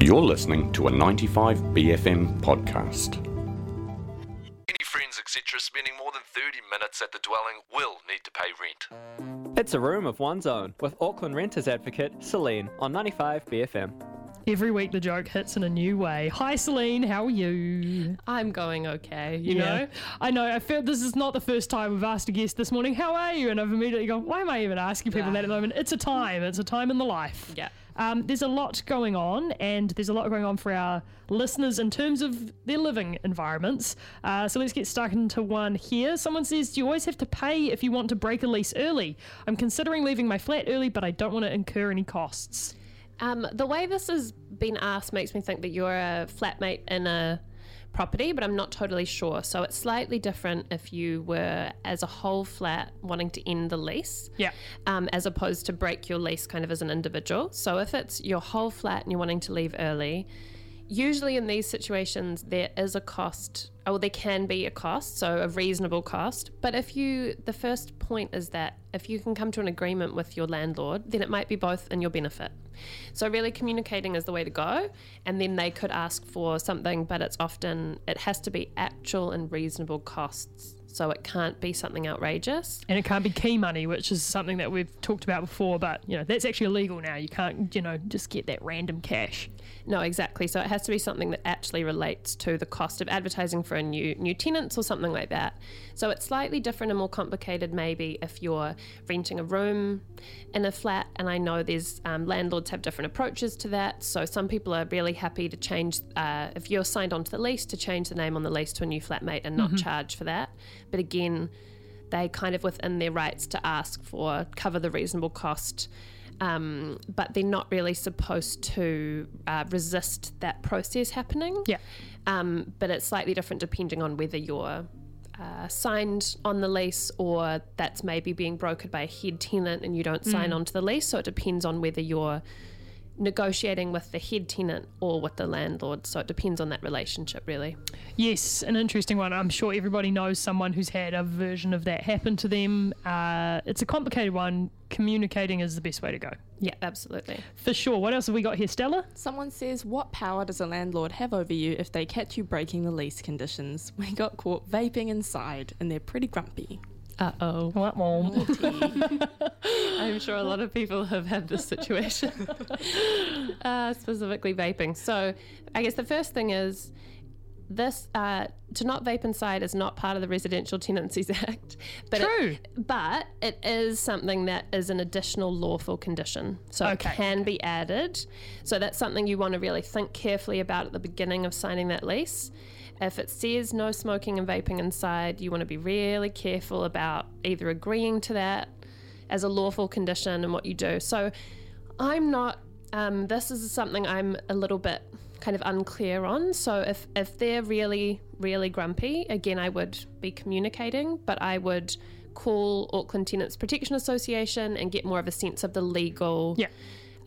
You're listening to a 95BFM podcast. Any friends, etc., spending more than 30 minutes at the dwelling will need to pay rent. It's a room of one's own with Auckland Renters Advocate Salene on 95 BFM. Every week the joke hits in a new way. Hi Salene, how are you? I'm going okay, you Yeah. know? I know, I feel this is not the first time we've asked a guest this morning, how are you? And I've immediately gone, why am I even asking people that at the moment? It's a time, it's a time in the life. Yeah. Um, there's a lot going on, and there's a lot going on for our listeners in terms of their living environments. Uh, so let's get stuck into one here. Someone says, Do you always have to pay if you want to break a lease early? I'm considering leaving my flat early, but I don't want to incur any costs. Um, the way this has been asked makes me think that you're a flatmate in a property, but I'm not totally sure. So it's slightly different if you were, as a whole flat, wanting to end the lease. Yeah. Um, as opposed to break your lease kind of as an individual. So if it's your whole flat and you're wanting to leave early, usually in these situations there is a cost Uh, or there can be a cost so a reasonable cost but if you the first point is that if you can come to an agreement with your landlord then it might be both in your benefit so really communicating is the way to go and then they could ask for something but it's often it has to be actual and reasonable costs so it can't be something outrageous and it can't be key money, which is something that we've talked about before. But you know, that's actually illegal now. You can't, you know, just get that random cash. No, exactly. So it has to be something that actually relates to the cost of advertising for a new new tenants or something like that. So it's slightly different and more complicated maybe if you're renting a room in a flat. And I know there's um, landlords have different approaches to that. So some people are really happy to change uh, if you're signed onto the lease to change the name on the lease to a new flatmate and not charge for that. But again, they kind of within their rights to ask for cover the reasonable cost um, but they're not really supposed to uh, resist that process happening. Yeah. Um, but it's slightly different depending on whether you're uh, signed on the lease or that's maybe being brokered by a head tenant and you don't sign onto the lease. So it depends on whether you're negotiating with the head tenant or with the landlord. So it depends on that relationship, really. Yes, an interesting one. I'm sure everybody knows someone who's had a version of that happen to them. Uh, it's a complicated one. Communicating is the best way to go. Yeah, absolutely. For sure. What else have we got here, Stella? Someone says, What power does a landlord have over you if they catch you breaking the lease conditions? We got caught vaping inside and they're pretty grumpy. Uh oh. What? I'm sure a lot of people have had this situation, uh, specifically vaping. So, I guess the first thing is this: uh, to not vape inside is not part of the Residential Tenancies Act. But True. It, but it is something that is an additional lawful condition, so Okay. it can be added. So that's something you want to really think carefully about at the beginning of signing that lease. If it says no smoking and vaping inside, you want to be really careful about either agreeing to that as a lawful condition and what you do. So I'm not, um, this is something I'm a little bit kind of unclear on. So if, if they're really, really grumpy, again, I would be communicating, but I would call Auckland Tenants Protection Association and get more of a sense of the legal Yeah.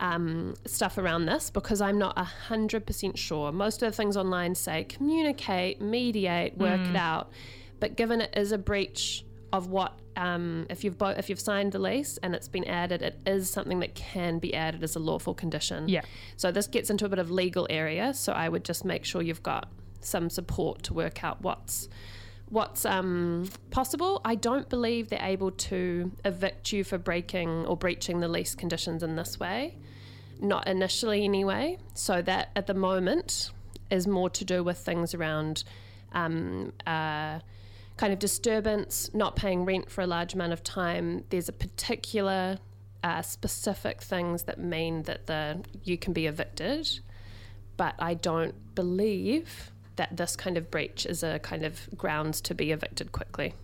Um, stuff around this because I'm not 100% sure. Most of the things online say communicate, mediate, work it out. But given it is a breach of what um, if you've bo- if you've signed the lease and it's been added, it is something that can be added as a lawful condition. Yeah. So this gets into a bit of legal area. So I would just make sure you've got some support to work out what's what's um, possible. I don't believe they're able to evict you for breaking or breaching the lease conditions in this way. Not initially, anyway. So that at the moment is more to do with things around um, uh, kind of disturbance, not paying rent for a large amount of time. There's a particular uh, specific things that mean that the you can be evicted, but I don't believe that this kind of breach is a kind of grounds to be evicted quickly.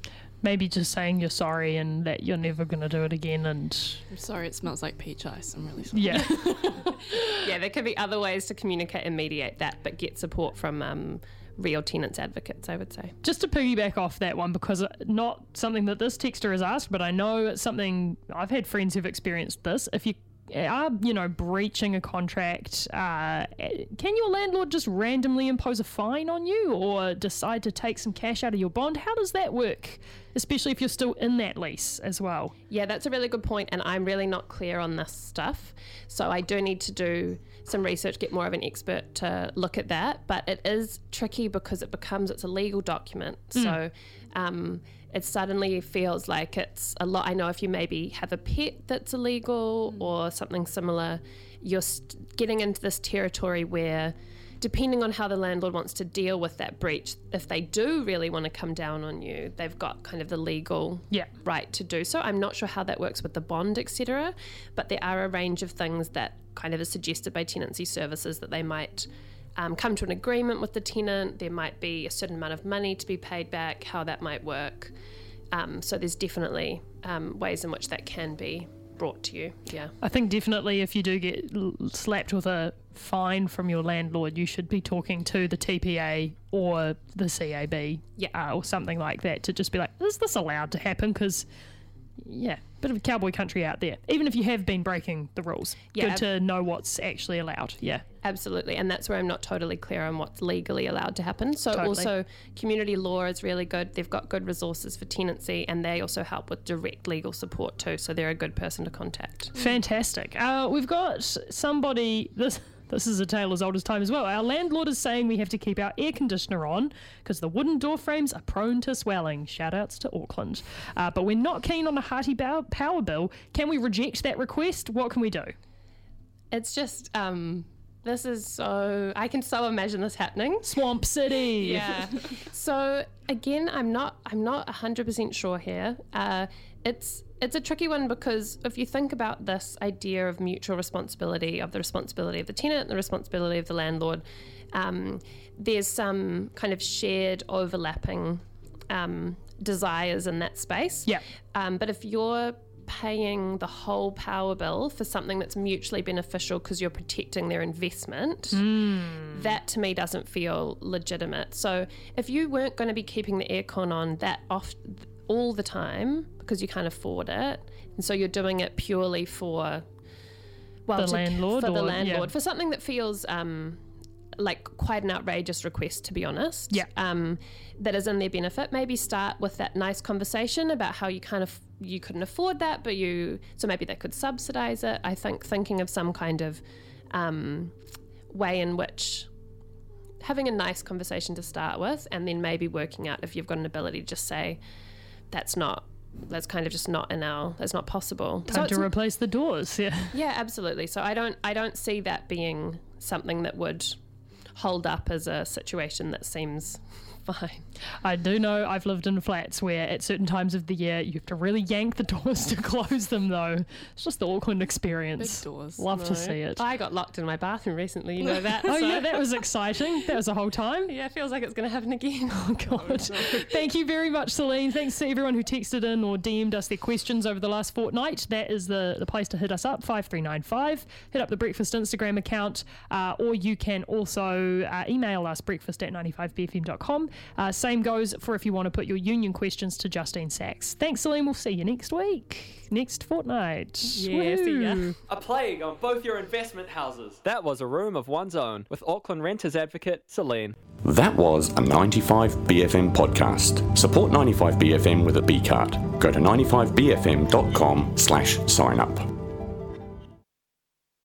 Maybe just saying you're sorry and that you're never going to do it again. And I'm sorry, it smells like peach ice. I'm really sorry. yeah, Yeah, there could be other ways to communicate and mediate that, but get support from um, real tenants advocates, I would say. just to piggyback off that one, because uh, not something that this texter has asked, but I know it's something I've had friends who've experienced this. If you are you know breaching a contract, uh, can your landlord just randomly impose a fine on you or decide to take some cash out of your bond? How does that work? Especially if you're still in that lease as well. Yeah, that's a really good point, and I'm really not clear on this stuff. So I do need to do some research, get more of an expert to look at that. But it is tricky because it becomes it's a legal document. So um, it suddenly feels like it's a lot. I know if you maybe have a pet that's illegal or something similar, you're st- getting into this territory where. Depending on how the landlord wants to deal with that breach, if they do really want to come down on you, they've got kind of the legal Yeah. right to do so. I'm not sure how that works with the bond, etc. But there are a range of things that kind of is suggested by tenancy services that they might um, come to an agreement with the tenant. There might be a certain amount of money to be paid back. How that might work. Um, so there's definitely um, ways in which that can be brought to you. Yeah. I think definitely if you do get slapped with a fine from your landlord, you should be talking to the TPA or the CAB Yeah. uh, or something like that to just be like, is this allowed to happen? Because, yeah, bit of cowboy country out there. Even if you have been breaking the rules, Yeah, good to know what's actually allowed. Yeah. Absolutely, and that's where I'm not totally clear on what's legally allowed to happen. So Totally. also, community law is really good. They've got good resources for tenancy, and they also help with direct legal support too. So they're a good person to contact. Fantastic. Uh, we've got somebody. This this is a tale as old as time as well. Our landlord is saying we have to keep our air conditioner on because the wooden door frames are prone to swelling. Shout outs to Auckland. Uh, but we're not keen on a hearty bow- power bill. Can we reject that request? What can we do? It's just um, this is so I can so imagine this happening. Swamp City. Yeah. so again, I'm not I'm not 100% sure here. Uh, it's it's a tricky one because if you think about this idea of mutual responsibility, of the responsibility of the tenant and the responsibility of the landlord, um, there's some kind of shared overlapping um, desires in that space. Yeah. Um, but if you're paying the whole power bill for something that's mutually beneficial because you're protecting their investment, that to me doesn't feel legitimate. So if you weren't going to be keeping the aircon on that off all the time because you can't afford it, and so you're doing it purely for well The to- landlord for the or- yeah. landlord for something that feels um, like quite an outrageous request to be honest Yeah. um, that is in their benefit maybe start with that nice conversation about how you kind of you couldn't afford that but you so maybe they could subsidize it i think thinking of some kind of um, way in which having a nice conversation to start with and then maybe working out if you've got an ability to just say that's not that's kind of just not in our that's not possible Time it's to replace the doors. Yeah. yeah, absolutely. So I don't I don't see that being something that would hold up as a situation that seems fine. I do know I've lived in flats where at certain times of the year you have to really yank the doors to close them though. It's just the Auckland experience. Big doors. Love to see it. I got locked in my bathroom recently, you know that. Oh so- yeah, that was exciting. That was the whole time. Yeah, it feels like it's going to happen again. Oh god. Thank you very much, Salene. Thanks to everyone who texted in or DM'd us their questions over the last fortnight. That is the, the place to hit us up, 5395. Hit up the Breakfast Instagram account, uh, or you can also uh, email us, breakfast at 95bfm.com. Uh, same goes for if you want to put your union questions to Justine Sachs. Thanks, Salene. We'll see you next week, next fortnight. Yeah, see ya. A plague on both your investment houses. That was a room of one's own with Auckland Renters Advocate Salene. That was a 95BFM podcast. Support 95BFM with a B card. Go to 95BFM.com slash sign up.